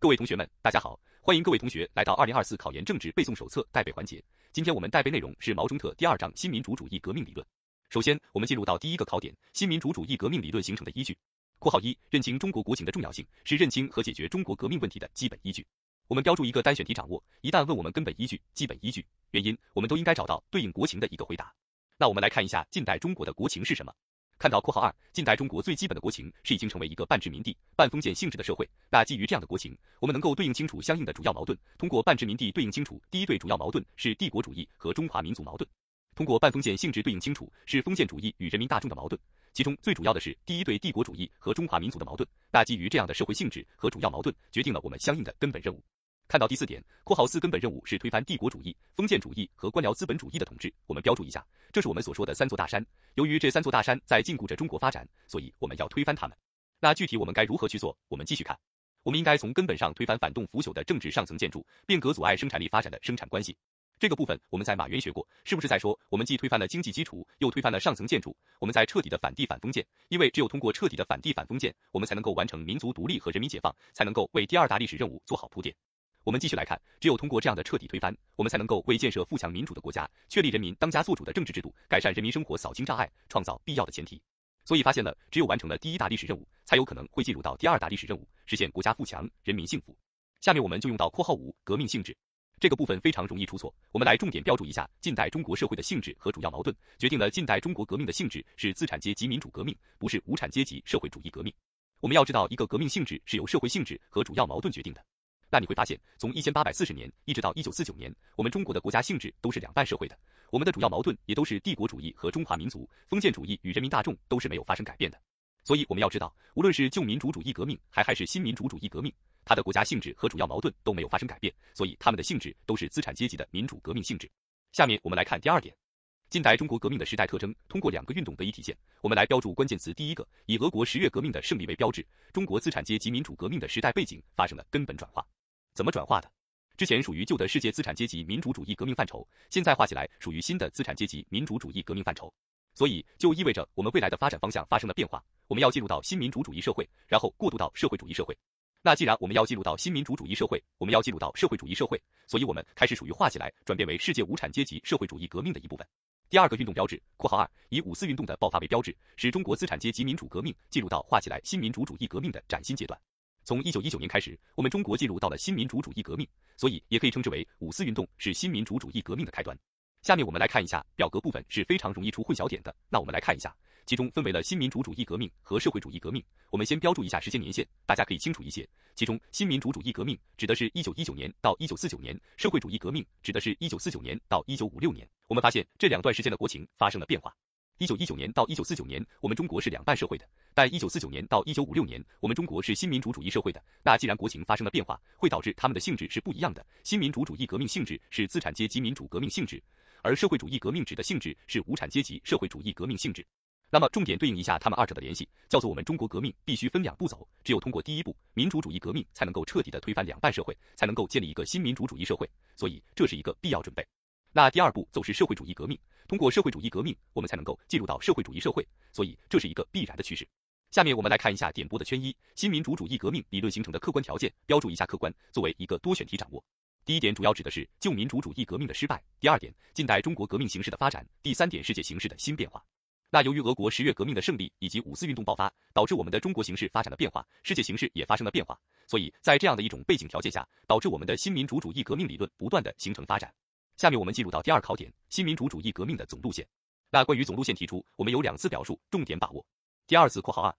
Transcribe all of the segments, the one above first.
各位同学们，大家好，欢迎各位同学来到二零二四考研政治背诵手册带背环节。今天我们带背内容是毛中特第二章新民主主义革命理论。首先，我们进入到第一个考点：新民主主义革命理论形成的依据。括号一，认清中国国情的重要性是认清和解决中国革命问题的基本依据。我们标注一个单选题掌握，一旦问我们根本依据、基本依据、原因，我们都应该找到对应国情的一个回答。那我们来看一下近代中国的国情是什么。看到括号二，近代中国最基本的国情是已经成为一个半殖民地半封建性质的社会。那基于这样的国情，我们能够对应清楚相应的主要矛盾。通过半殖民地对应清楚，第一对主要矛盾是帝国主义和中华民族矛盾；通过半封建性质对应清楚是封建主义与人民大众的矛盾。其中最主要的是第一对帝国主义和中华民族的矛盾。那基于这样的社会性质和主要矛盾，决定了我们相应的根本任务。看到第四点，括号四根本任务是推翻帝国主义、封建主义和官僚资本主义的统治。我们标注一下，这是我们所说的三座大山。由于这三座大山在禁锢着中国发展，所以我们要推翻它们。那具体我们该如何去做？我们继续看，我们应该从根本上推翻反动腐朽的政治上层建筑，变革阻碍生产力发展的生产关系。这个部分我们在马原学过，是不是在说我们既推翻了经济基础，又推翻了上层建筑？我们在彻底的反帝反封建，因为只有通过彻底的反帝反封建，我们才能够完成民族独立和人民解放，才能够为第二大历史任务做好铺垫。我们继续来看，只有通过这样的彻底推翻，我们才能够为建设富强民主的国家，确立人民当家作主的政治制度，改善人民生活扫清障碍，创造必要的前提。所以发现了，只有完成了第一大历史任务，才有可能会进入到第二大历史任务，实现国家富强，人民幸福。下面我们就用到括号五革命性质这个部分非常容易出错，我们来重点标注一下近代中国社会的性质和主要矛盾，决定了近代中国革命的性质是资产阶级民主革命，不是无产阶级社会主义革命。我们要知道，一个革命性质是由社会性质和主要矛盾决定的。那你会发现，从一千八百四十年一直到一九四九年，我们中国的国家性质都是两半社会的，我们的主要矛盾也都是帝国主义和中华民族，封建主义与人民大众都是没有发生改变的。所以我们要知道，无论是旧民主主义革命还还是新民主主义革命，它的国家性质和主要矛盾都没有发生改变，所以它们的性质都是资产阶级的民主革命性质。下面我们来看第二点，近代中国革命的时代特征，通过两个运动得以体现。我们来标注关键词，第一个，以俄国十月革命的胜利为标志，中国资产阶级民主革命的时代背景发生了根本转化。怎么转化的？之前属于旧的世界资产阶级民主主义革命范畴，现在画起来属于新的资产阶级民主主义革命范畴，所以就意味着我们未来的发展方向发生了变化。我们要进入到新民主主义社会，然后过渡到社会主义社会。那既然我们要进入到新民主主义社会，我们要进入到社会主义社会，所以我们开始属于画起来转变为世界无产阶级社会主义革命的一部分。第二个运动标志（括号二）以五四运动的爆发为标志，使中国资产阶级民主革命进入到画起来新民主主义革命的崭新阶段。从一九一九年开始，我们中国进入到了新民主主义革命，所以也可以称之为五四运动是新民主主义革命的开端。下面我们来看一下表格部分是非常容易出混淆点的。那我们来看一下，其中分为了新民主主义革命和社会主义革命。我们先标注一下时间年限，大家可以清楚一些。其中新民主主义革命指的是一九一九年到一九四九年，社会主义革命指的是一九四九年到一九五六年。我们发现这两段时间的国情发生了变化。一九一九年到一九四九年，我们中国是两半社会的；但一九四九年到一九五六年，我们中国是新民主主义社会的。那既然国情发生了变化，会导致他们的性质是不一样的。新民主主义革命性质是资产阶级民主革命性质，而社会主义革命指的性质是无产阶级社会主义革命性质。那么重点对应一下他们二者的联系，叫做我们中国革命必须分两步走，只有通过第一步民主主义革命，才能够彻底的推翻两半社会，才能够建立一个新民主主义社会。所以这是一个必要准备。那第二步就是社会主义革命，通过社会主义革命，我们才能够进入到社会主义社会，所以这是一个必然的趋势。下面我们来看一下点播的圈一，新民主主义革命理论形成的客观条件，标注一下客观，作为一个多选题掌握。第一点主要指的是旧民主主义革命的失败，第二点近代中国革命形势的发展，第三点世界形势的新变化。那由于俄国十月革命的胜利以及五四运动爆发，导致我们的中国形势发展了变化，世界形势也发生了变化，所以在这样的一种背景条件下，导致我们的新民主主义革命理论不断的形成发展。下面我们进入到第二考点，新民主主义革命的总路线。那关于总路线提出，我们有两次表述，重点把握。第二次（括号二）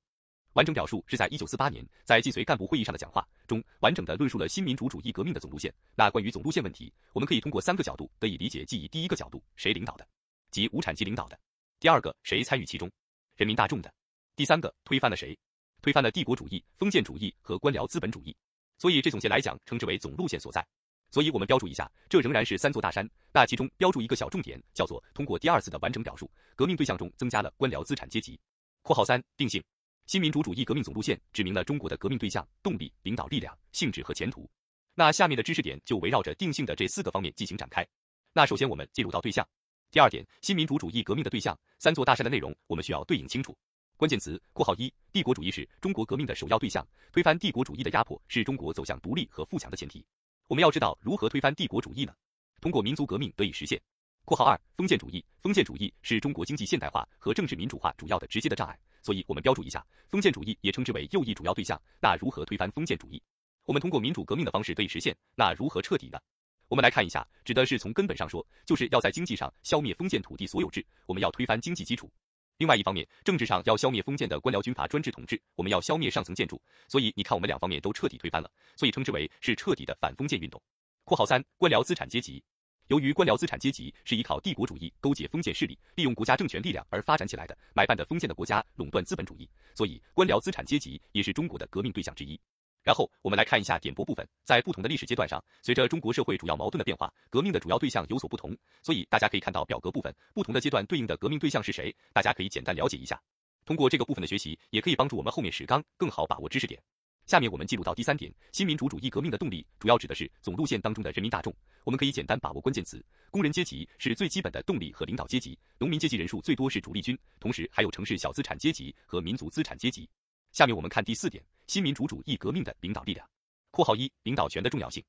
完整表述是在一九四八年在晋绥干部会议上的讲话中，完整的论述了新民主主义革命的总路线。那关于总路线问题，我们可以通过三个角度得以理解，即以第一个角度，谁领导的，即无产阶级领导的；第二个，谁参与其中，人民大众的；第三个，推翻了谁，推翻了帝国主义、封建主义和官僚资本主义。所以这总结来讲，称之为总路线所在。所以，我们标注一下，这仍然是三座大山。那其中标注一个小重点，叫做通过第二次的完整表述，革命对象中增加了官僚资产阶级。括号三定性，新民主主义革命总路线指明了中国的革命对象、动力、领导力量、性质和前途。那下面的知识点就围绕着定性的这四个方面进行展开。那首先我们进入到对象。第二点，新民主主义革命的对象，三座大山的内容我们需要对应清楚。关键词（括号一）帝国主义是中国革命的首要对象，推翻帝国主义的压迫是中国走向独立和富强的前提。我们要知道如何推翻帝国主义呢？通过民族革命得以实现。括号二，封建主义，封建主义是中国经济现代化和政治民主化主要的直接的障碍，所以我们标注一下，封建主义也称之为右翼主要对象。那如何推翻封建主义？我们通过民主革命的方式得以实现。那如何彻底呢？我们来看一下，指的是从根本上说，就是要在经济上消灭封建土地所有制，我们要推翻经济基础。另外一方面，政治上要消灭封建的官僚军阀专制统治，我们要消灭上层建筑。所以你看，我们两方面都彻底推翻了，所以称之为是彻底的反封建运动。括号三，官僚资产阶级。由于官僚资产阶级是依靠帝国主义勾结封建势力，利用国家政权力量而发展起来的买办的封建的国家垄断资本主义，所以官僚资产阶级也是中国的革命对象之一。然后我们来看一下点拨部分，在不同的历史阶段上，随着中国社会主要矛盾的变化，革命的主要对象有所不同。所以大家可以看到表格部分不同的阶段对应的革命对象是谁，大家可以简单了解一下。通过这个部分的学习，也可以帮助我们后面史纲更好把握知识点。下面我们进入到第三点，新民主主义革命的动力主要指的是总路线当中的人民大众。我们可以简单把握关键词：工人阶级是最基本的动力和领导阶级，农民阶级人数最多是主力军，同时还有城市小资产阶级和民族资产阶级。下面我们看第四点，新民主主义革命的领导力量。括号一，领导权的重要性。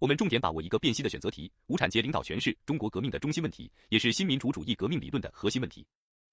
我们重点把握一个辨析的选择题：无产阶级领导权是中国革命的中心问题，也是新民主主义革命理论的核心问题。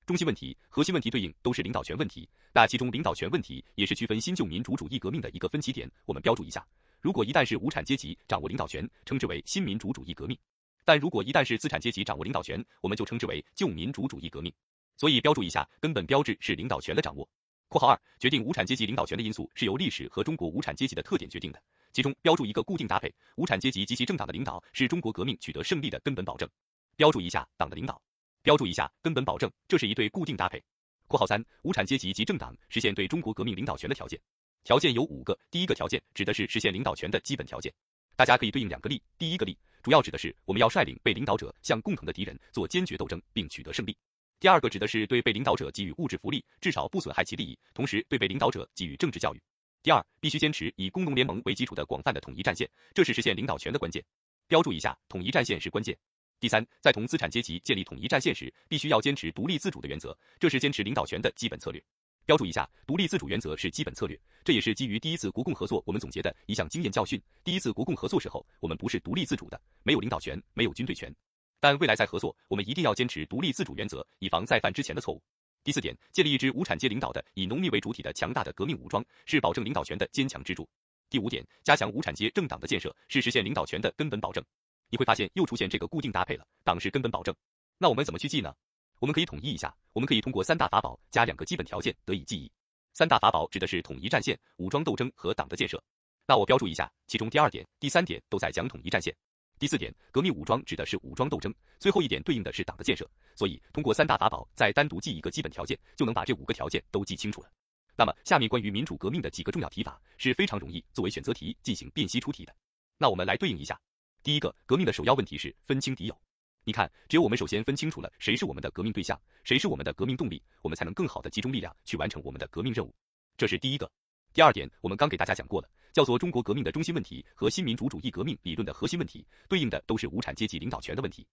中心问题、核心问题对应都是领导权问题，那其中领导权问题也是区分新旧民主主义革命的一个分歧点。我们标注一下，如果一旦是无产阶级掌握领导权，称之为新民主主义革命；但如果一旦是资产阶级掌握领导权，我们就称之为旧民主主义革命。所以标注一下，根本标志是领导权的掌握。括号二，决定无产阶级领导权的因素是由历史和中国无产阶级的特点决定的，其中标注一个固定搭配：无产阶级及其政党的领导是中国革命取得胜利的根本保证。标注一下，党的领导。标注一下，根本保证，这是一对固定搭配。括号三，无产阶级及政党实现对中国革命领导权的条件，条件有五个。第一个条件指的是实现领导权的基本条件，大家可以对应两个例。第一个例主要指的是我们要率领被领导者向共同的敌人做坚决斗争，并取得胜利。第二个指的是对被领导者给予物质福利，至少不损害其利益，同时对被领导者给予政治教育。第二，必须坚持以工农联盟为基础的广泛的统一战线，这是实现领导权的关键。标注一下，统一战线是关键。第三，在同资产阶级建立统一战线时，必须要坚持独立自主的原则，这是坚持领导权的基本策略。标注一下，独立自主原则是基本策略，这也是基于第一次国共合作我们总结的一项经验教训。第一次国共合作时候，我们不是独立自主的，没有领导权，没有军队权。但未来再合作，我们一定要坚持独立自主原则，以防再犯之前的错误。第四点，建立一支无产阶领导的以农民为主体的强大的革命武装，是保证领导权的坚强支柱。第五点，加强无产阶政党的建设，是实现领导权的根本保证。你会发现又出现这个固定搭配了，党是根本保证。那我们怎么去记呢？我们可以统一一下，我们可以通过三大法宝加两个基本条件得以记忆。三大法宝指的是统一战线、武装斗争和党的建设。那我标注一下，其中第二点、第三点都在讲统一战线，第四点革命武装指的是武装斗争，最后一点对应的是党的建设。所以通过三大法宝再单独记一个基本条件，就能把这五个条件都记清楚了。那么下面关于民主革命的几个重要提法是非常容易作为选择题进行辨析出题的。那我们来对应一下。第一个革命的首要问题是分清敌友。你看，只有我们首先分清楚了谁是我们的革命对象，谁是我们的革命动力，我们才能更好的集中力量去完成我们的革命任务。这是第一个。第二点，我们刚给大家讲过了，叫做中国革命的中心问题和新民主主义革命理论的核心问题，对应的都是无产阶级领导权的问题。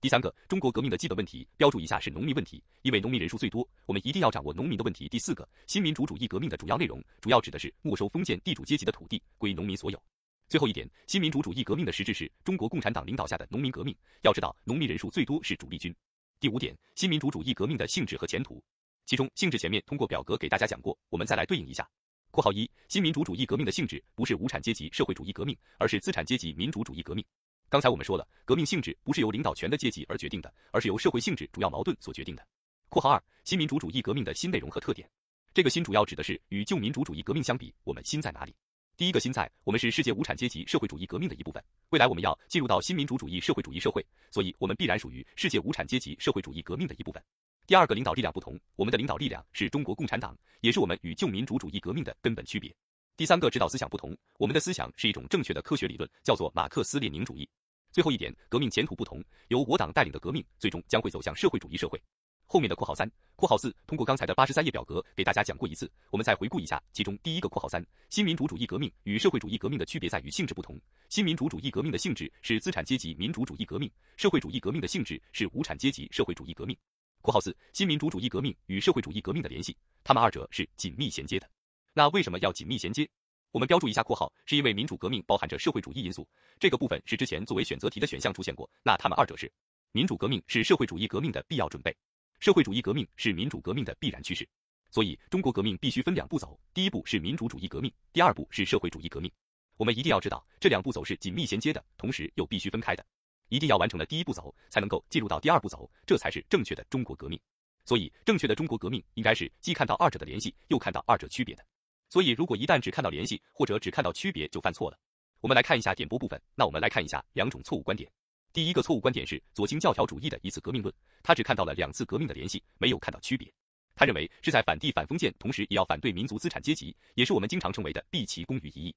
第三个，中国革命的基本问题，标注一下是农民问题，因为农民人数最多，我们一定要掌握农民的问题。第四个，新民主主义革命的主要内容，主要指的是没收封建地主阶级的土地，归农民所有。最后一点，新民主主义革命的实质是中国共产党领导下的农民革命。要知道，农民人数最多是主力军。第五点，新民主主义革命的性质和前途，其中性质前面通过表格给大家讲过，我们再来对应一下。括号一，新民主主义革命的性质不是无产阶级社会主义革命，而是资产阶级民主主义革命。刚才我们说了，革命性质不是由领导权的阶级而决定的，而是由社会性质主要矛盾所决定的。括号二，新民主主义革命的新内容和特点，这个新主要指的是与旧民主主义革命相比，我们新在哪里？第一个新在，我们是世界无产阶级社会主义革命的一部分。未来我们要进入到新民主主义社会主义社会，所以我们必然属于世界无产阶级社会主义革命的一部分。第二个领导力量不同，我们的领导力量是中国共产党，也是我们与旧民主主义革命的根本区别。第三个指导思想不同，我们的思想是一种正确的科学理论，叫做马克思列宁主义。最后一点，革命前途不同，由我党带领的革命最终将会走向社会主义社会。后面的括号三、括号四，通过刚才的八十三页表格给大家讲过一次，我们再回顾一下。其中第一个括号三，新民主主义革命与社会主义革命的区别在于性质不同。新民主主义革命的性质是资产阶级民主主义革命，社会主义革命的性质是无产阶级社会主义革命。括号四，新民主主义革命与社会主义革命的联系，它们二者是紧密衔接的。那为什么要紧密衔接？我们标注一下括号，是因为民主革命包含着社会主义因素，这个部分是之前作为选择题的选项出现过。那它们二者是，民主革命是社会主义革命的必要准备，社会主义革命是民主革命的必然趋势。所以中国革命必须分两步走，第一步是民主主义革命，第二步是社会主义革命。我们一定要知道这两步走是紧密衔接的，同时又必须分开的。一定要完成了第一步走，才能够进入到第二步走，这才是正确的中国革命。所以正确的中国革命应该是既看到二者的联系，又看到二者区别的。所以，如果一旦只看到联系，或者只看到区别，就犯错了。我们来看一下点播部分。那我们来看一下两种错误观点。第一个错误观点是左倾教条主义的一次革命论，他只看到了两次革命的联系，没有看到区别。他认为是在反帝反封建，同时也要反对民族资产阶级，也是我们经常称为的毕其功于一役。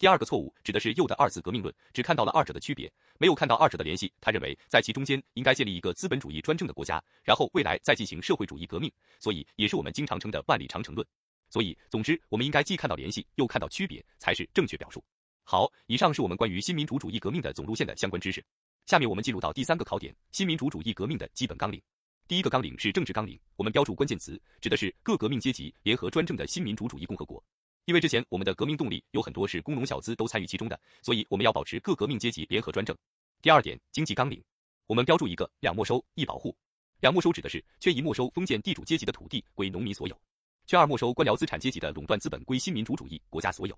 第二个错误指的是右的二次革命论，只看到了二者的区别，没有看到二者的联系。他认为在其中间应该建立一个资本主义专政的国家，然后未来再进行社会主义革命，所以也是我们经常称的万里长城论。所以，总之，我们应该既看到联系，又看到区别，才是正确表述。好，以上是我们关于新民主主义革命的总路线的相关知识。下面我们进入到第三个考点：新民主主义革命的基本纲领。第一个纲领是政治纲领，我们标注关键词，指的是各革命阶级联合专政的新民主主义共和国。因为之前我们的革命动力有很多是工农小资都参与其中的，所以我们要保持各革命阶级联合专政。第二点，经济纲领，我们标注一个两没收一保护。两没收指的是缺一没收封建地主阶级的土地归农民所有。缺二没收官僚资产阶级的垄断资本归新民主主义国家所有，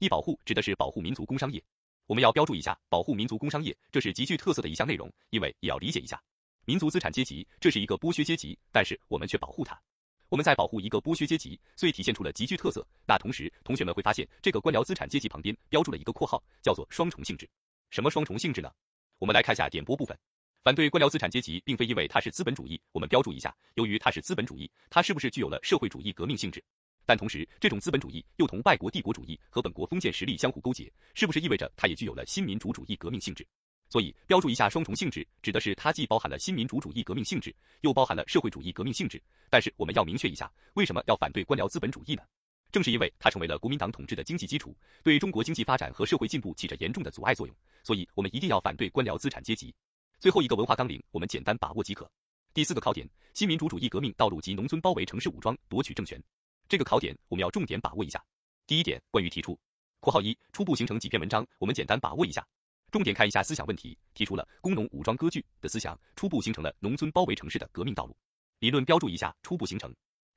一保护指的是保护民族工商业。我们要标注一下保护民族工商业，这是极具特色的一项内容，因为也要理解一下民族资产阶级，这是一个剥削阶级，但是我们却保护它。我们在保护一个剥削阶级，所以体现出了极具特色。那同时，同学们会发现这个官僚资产阶级旁边标注了一个括号，叫做双重性质。什么双重性质呢？我们来看下点播部分。反对官僚资产阶级，并非因为它是资本主义，我们标注一下，由于它是资本主义，它是不是具有了社会主义革命性质？但同时，这种资本主义又同外国帝国主义和本国封建实力相互勾结，是不是意味着它也具有了新民主主义革命性质？所以标注一下双重性质，指的是它既包含了新民主主义革命性质，又包含了社会主义革命性质。但是我们要明确一下，为什么要反对官僚资本主义呢？正是因为它成为了国民党统治的经济基础，对中国经济发展和社会进步起着严重的阻碍作用，所以我们一定要反对官僚资产阶级。最后一个文化纲领，我们简单把握即可。第四个考点，新民主主义革命道路及农村包围城市武装夺取政权。这个考点我们要重点把握一下。第一点，关于提出（括号一）初步形成几篇文章，我们简单把握一下。重点看一下思想问题，提出了工农武装割据的思想，初步形成了农村包围城市的革命道路。理论标注一下，初步形成。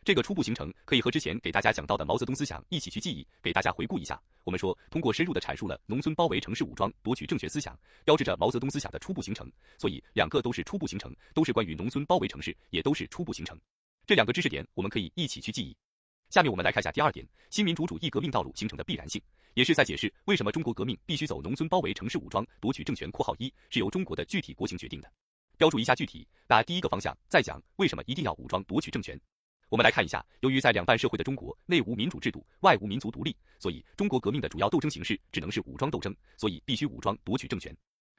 这个初步形成可以和之前给大家讲到的毛泽东思想一起去记忆，给大家回顾一下。我们说，通过深入的阐述了农村包围城市武装夺取政权思想，标志着毛泽东思想的初步形成。所以两个都是初步形成，都是关于农村包围城市，也都是初步形成。这两个知识点我们可以一起去记忆。下面我们来看一下第二点，新民主主义革命道路形成的必然性，也是在解释为什么中国革命必须走农村包围城市武装夺取政权（括号一）是由中国的具体国情决定的。标注一下具体。那第一个方向再讲为什么一定要武装夺取政权。我们来看一下，由于在两半社会的中国，内无民主制度，外无民族独立，所以中国革命的主要斗争形式只能是武装斗争，所以必须武装夺取政权。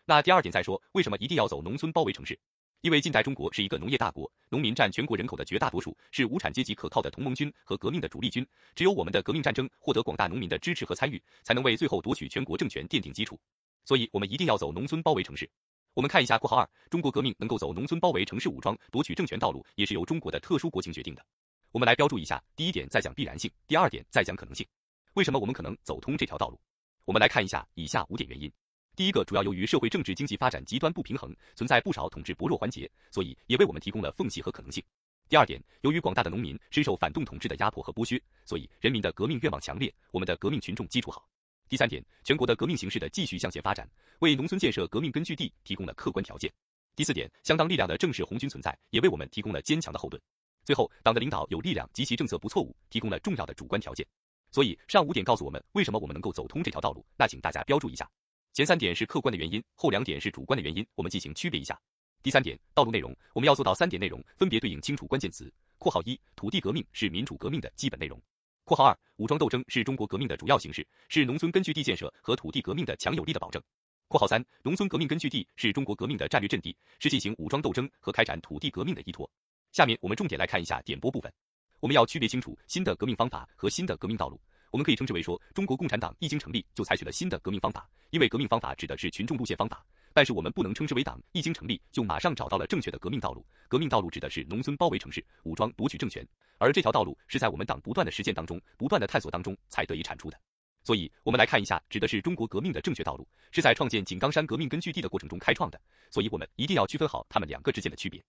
那第二点再说，为什么一定要走农村包围城市？因为近代中国是一个农业大国，农民占全国人口的绝大多数，是无产阶级可靠的同盟军和革命的主力军。只有我们的革命战争获得广大农民的支持和参与，才能为最后夺取全国政权奠定基础。所以，我们一定要走农村包围城市。我们看一下（括号二），中国革命能够走农村包围城市武装夺取政权道路，也是由中国的特殊国情决定的。我们来标注一下，第一点在讲必然性，第二点在讲可能性。为什么我们可能走通这条道路？我们来看一下以下五点原因。第一个，主要由于社会政治经济发展极端不平衡，存在不少统治薄弱环节，所以也为我们提供了缝隙和可能性。第二点，由于广大的农民深受反动统治的压迫和剥削，所以人民的革命愿望强烈，我们的革命群众基础好。第三点，全国的革命形势的继续向前发展，为农村建设革命根据地提供了客观条件。第四点，相当力量的正式红军存在，也为我们提供了坚强的后盾。最后，党的领导有力量及其政策不错误，提供了重要的主观条件。所以上五点告诉我们为什么我们能够走通这条道路，那请大家标注一下。前三点是客观的原因，后两点是主观的原因，我们进行区别一下。第三点，道路内容，我们要做到三点内容，分别对应清楚关键词。括号一，土地革命是民主革命的基本内容。括号二，武装斗争是中国革命的主要形式，是农村根据地建设和土地革命的强有力的保证。括号三，农村革命根据地是中国革命的战略阵地，是进行武装斗争和开展土地革命的依托。下面我们重点来看一下点播部分，我们要区别清楚新的革命方法和新的革命道路。我们可以称之为说，中国共产党一经成立就采取了新的革命方法，因为革命方法指的是群众路线方法，但是我们不能称之为党，一经成立就马上找到了正确的革命道路。革命道路指的是农村包围城市，武装夺取政权，而这条道路是在我们党不断的实践当中、不断的探索当中才得以产出的。所以，我们来看一下，指的是中国革命的正确道路，是在创建井冈山革命根据地的过程中开创的。所以我们一定要区分好他们两个之间的区别。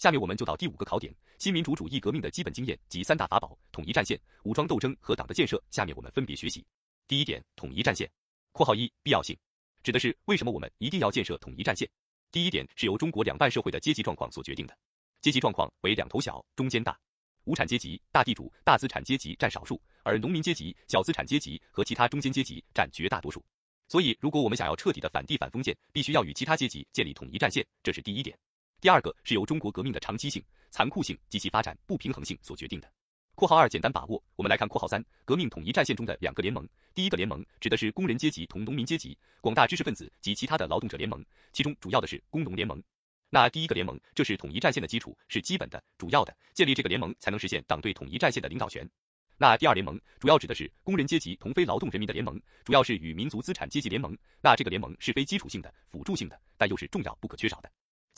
下面我们就到第五个考点：新民主主义革命的基本经验及三大法宝——统一战线、武装斗争和党的建设。下面我们分别学习。第一点，统一战线（括号一必要性）。指的是为什么我们一定要建设统一战线？第一点是由中国两半社会的阶级状况所决定的，阶级状况为两头小，中间大，无产阶级、大地主、大资产阶级占少数，而农民阶级、小资产阶级和其他中间阶级占绝大多数。所以，如果我们想要彻底的反帝反封建，必须要与其他阶级建立统一战线，这是第一点。第二个是由中国革命的长期性、残酷性及其发展不平衡性所决定的。括号二简单把握，我们来看括号三革命统一战线中的两个联盟。第一个联盟指的是工人阶级同农民阶级、广大知识分子及其他的劳动者联盟，其中主要的是工农联盟。那第一个联盟，这是统一战线的基础，是基本的、主要的，建立这个联盟才能实现党对统一战线的领导权。那第二联盟主要指的是工人阶级同非劳动人民的联盟，主要是与民族资产阶级联盟。那这个联盟是非基础性的、辅助性的，但又是重要不可缺少的。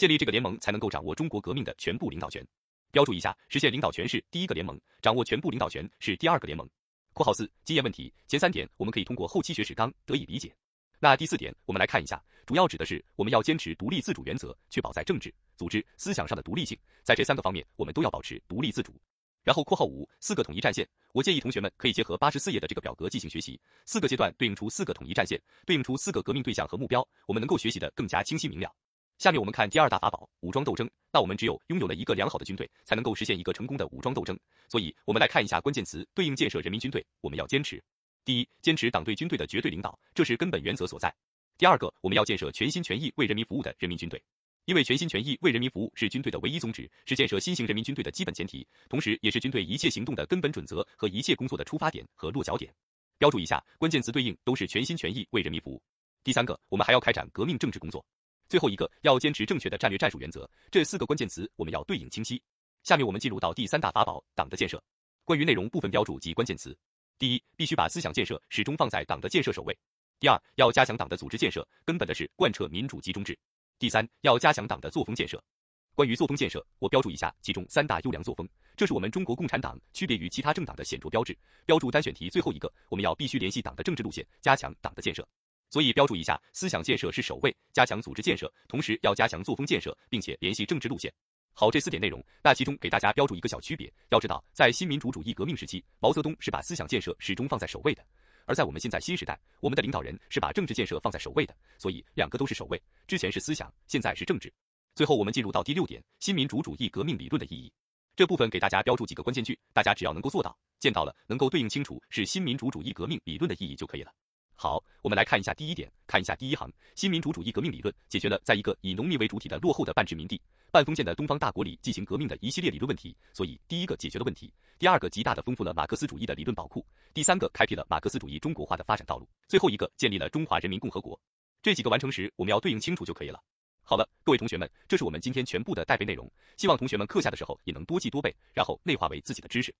建立这个联盟才能够掌握中国革命的全部领导权。标注一下，实现领导权是第一个联盟，掌握全部领导权是第二个联盟。括号四经验问题，前三点我们可以通过后期学史纲得以理解。那第四点，我们来看一下，主要指的是我们要坚持独立自主原则，确保在政治、组织、思想上的独立性，在这三个方面我们都要保持独立自主。然后括号五四个统一战线，我建议同学们可以结合八十四页的这个表格进行学习，四个阶段对应出四个统一战线，对应出四个革命对象和目标，我们能够学习的更加清晰明了。下面我们看第二大法宝武装斗争。那我们只有拥有了一个良好的军队，才能够实现一个成功的武装斗争。所以，我们来看一下关键词对应建设人民军队。我们要坚持：第一，坚持党对军队的绝对领导，这是根本原则所在；第二个，我们要建设全心全意为人民服务的人民军队，因为全心全意为人民服务是军队的唯一宗旨，是建设新型人民军队的基本前提，同时也是军队一切行动的根本准则和一切工作的出发点和落脚点。标注一下，关键词对应都是全心全意为人民服务。第三个，我们还要开展革命政治工作。最后一个要坚持正确的战略战术原则，这四个关键词我们要对应清晰。下面我们进入到第三大法宝，党的建设。关于内容部分标注及关键词：第一，必须把思想建设始终放在党的建设首位；第二，要加强党的组织建设，根本的是贯彻民主集中制；第三，要加强党的作风建设。关于作风建设，我标注一下其中三大优良作风，这是我们中国共产党区别于其他政党的显著标志。标注单选题最后一个，我们要必须联系党的政治路线，加强党的建设。所以标注一下，思想建设是首位，加强组织建设，同时要加强作风建设，并且联系政治路线。好，这四点内容，那其中给大家标注一个小区别。要知道，在新民主主义革命时期，毛泽东是把思想建设始终放在首位的；而在我们现在新时代，我们的领导人是把政治建设放在首位的。所以两个都是首位，之前是思想，现在是政治。最后我们进入到第六点，新民主主义革命理论的意义。这部分给大家标注几个关键句，大家只要能够做到，见到了，能够对应清楚是新民主主义革命理论的意义就可以了。好，我们来看一下第一点，看一下第一行，新民主主义革命理论解决了在一个以农民为主体的落后的半殖民地、半封建的东方大国里进行革命的一系列理论问题，所以第一个解决了问题，第二个极大的丰富了马克思主义的理论宝库，第三个开辟了马克思主义中国化的发展道路，最后一个建立了中华人民共和国。这几个完成时，我们要对应清楚就可以了。好了，各位同学们，这是我们今天全部的带背内容，希望同学们课下的时候也能多记多背，然后内化为自己的知识。